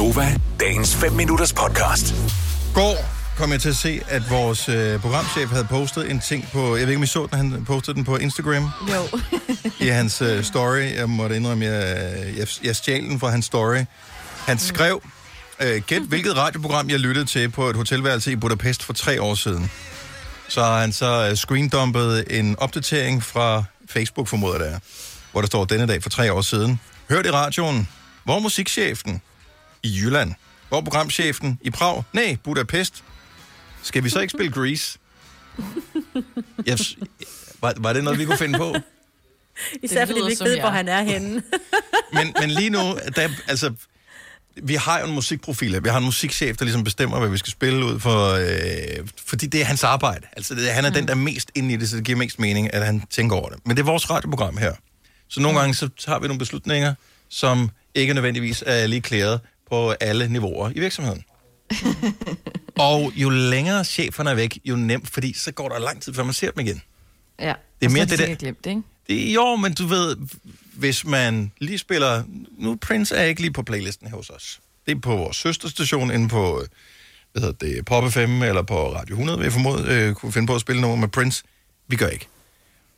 Gunova, dagens 5 minutters podcast. går kom jeg til at se, at vores øh, programchef havde postet en ting på... Jeg ved ikke, om I så den, han postede den på Instagram Jo. i hans øh, story. Jeg måtte indrømme, jeg, jeg, jeg stjal den fra hans story. Han skrev, øh, gæt hvilket radioprogram jeg lyttede til på et hotelværelse i Budapest for tre år siden. Så har han så øh, screendumpet en opdatering fra Facebook, formoder det er, hvor der står denne dag for tre år siden. Hørt i radioen, hvor musikchefen? I Jylland. Hvor programchefen? I Prag? Nej, Budapest. Skal vi så ikke spille Grease? Jeg, var, var det noget, vi kunne finde på? Især fordi vi ikke ved, hvor han er henne. Men, men lige nu, der, altså, vi har jo en musikprofil. Vi har en musikchef, der ligesom bestemmer, hvad vi skal spille ud for, øh, fordi det er hans arbejde. Altså, det, han er mm. den, der er mest inde i det, så det giver mest mening, at han tænker over det. Men det er vores radioprogram her. Så nogle mm. gange, så tager vi nogle beslutninger, som ikke nødvendigvis er lige klæret på alle niveauer i virksomheden. Og jo længere cheferne er væk, jo nemt, fordi så går der lang tid, før man ser dem igen. Ja. Det er mere har de det der- glemt det, ikke? Det, jo, men du ved, hvis man lige spiller... Nu Prince er ikke lige på playlisten her hos os. Det er på vores søsterstation inde på, øh, hvad hedder det, Pop FM eller på Radio 100, vil jeg formode, øh, kunne finde på at spille noget med Prince. Vi gør ikke.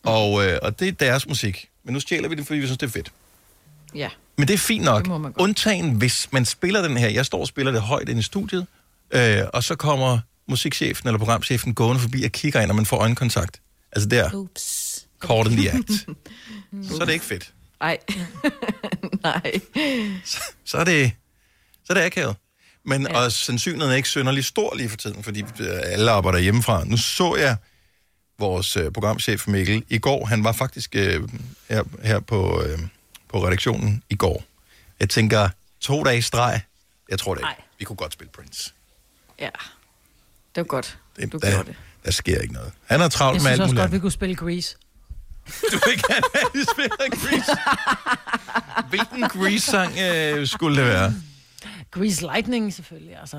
Og, øh, og det er deres musik. Men nu stjæler vi det, fordi vi synes, det er fedt. Ja. Men det er fint nok. Det. Undtagen, hvis man spiller den her. Jeg står og spiller det højt ind i studiet, øh, og så kommer musikchefen eller programchefen gående forbi og kigger ind, og man får øjenkontakt. Altså der, Ups. caught in the act. så er det ikke fedt. Ej. Nej. så er det, så er det akavet. Men ja. og sandsynligheden er ikke synderlig stor lige for tiden, fordi øh, alle arbejder hjemmefra. Nu så jeg vores øh, programchef Mikkel i går. Han var faktisk øh, her, her på, øh, på redaktionen i går. Jeg tænker, to dage i streg, jeg tror det ikke. Nej. Vi kunne godt spille Prince. Ja. Det var godt. Det, Du der, gjorde det. der sker ikke noget. Han er travlt Jeg med synes alt også muligt. godt, vi kunne spille Grease. Du vil gerne have, at vi spiller Grease. Hvilken Grease-sang øh, skulle det være? Grease Lightning selvfølgelig, altså.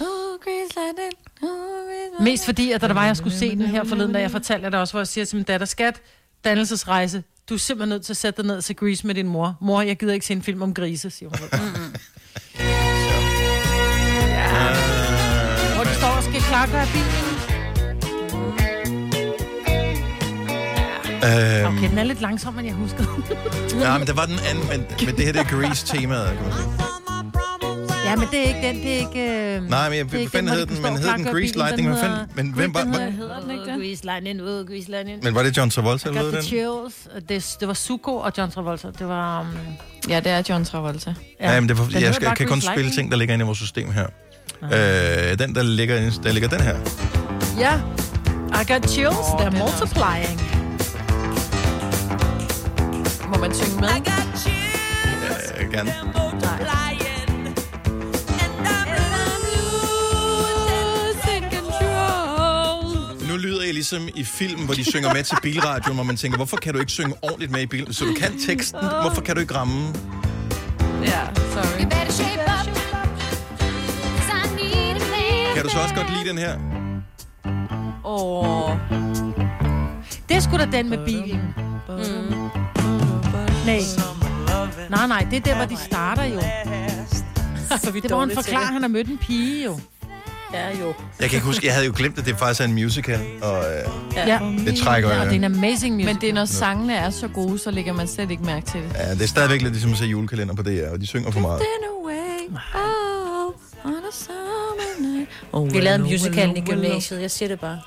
Oh, Grease Lightning. Oh, Grease Mest fordi, at da der var, jeg skulle se den her forleden, da jeg fortalte jer det også, hvor jeg siger til min datter, skat, dannelsesrejse, du er simpelthen nødt til at sætte dig ned og se Grease med din mor. Mor, jeg gider ikke se en film om grise, siger hun. Hvor de står og skal klargøre bilen. Øhm, Okay, den er lidt langsom, men jeg husker. Ja, men der var den anden, men, men det her det er Grease-temaet, kan man sige. Ja, men det er ikke den, det er ikke... Øh... Nej, men jeg ikke fanden den, hed den, de men hed den Grease. Lightning? Den Hvad fanden, hedder- men hvem var, Den var, hedder, den ikke det? Grease Lightning, uh, Grease Lightning. men var det John Travolta, I got the den? chills. Det, det var Suko og John Travolta. Det var... Um, Ja, det er John Travolta. Ja, men det var, jeg skal, kan kun spille ting, der ligger inde i vores system her. Øh, den, der ligger, der ligger den her. Ja. I got chills. They're er multiplying. Må man synge med? Øh, gerne. Nu lyder jeg ligesom i film, hvor de synger med til bilradioen, hvor man tænker, hvorfor kan du ikke synge ordentligt med i bilen? Så du kan teksten, hvorfor kan du ikke ramme? Ja, sorry. Kan du så også godt lide den her? Åh. Det er sgu da den med bilen. Mm. Nej. Nej, nej, det er der, hvor de starter jo. Så vi Det var, han forklarer, han har mødt en pige jo. Ja, jo. Jeg kan ikke huske, jeg havde jo glemt, at det faktisk er en musical, og øh, Ja. det trækker ja og det er en amazing music. Men det er, når sangene er så gode, så lægger man slet ikke mærke til det. Ja, det er stadigvæk lidt ligesom at se julekalender på DR, og de synger for meget. Oh, on a summer night. Oh, Vi lavede musicalen i gymnasiet. Jeg siger det bare.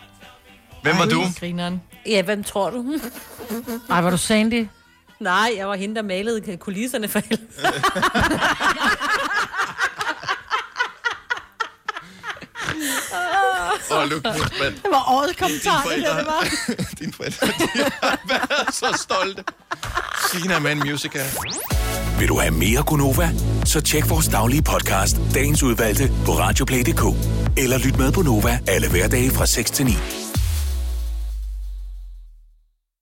Hvem var du? Grineren. Ja, hvem tror du? Ej, var du Sandy? Nej, jeg var hende, der malede kulisserne for helvede. Åh, oh, Luke, mand. Det var årets kommentar, det der, det var. dine forældre de har været så stolte. Sina Man Musical. Vil du have mere Gunova? Så tjek vores daglige podcast, dagens udvalgte, på radioplay.dk. Eller lyt med på Nova alle hverdage fra 6 til 9.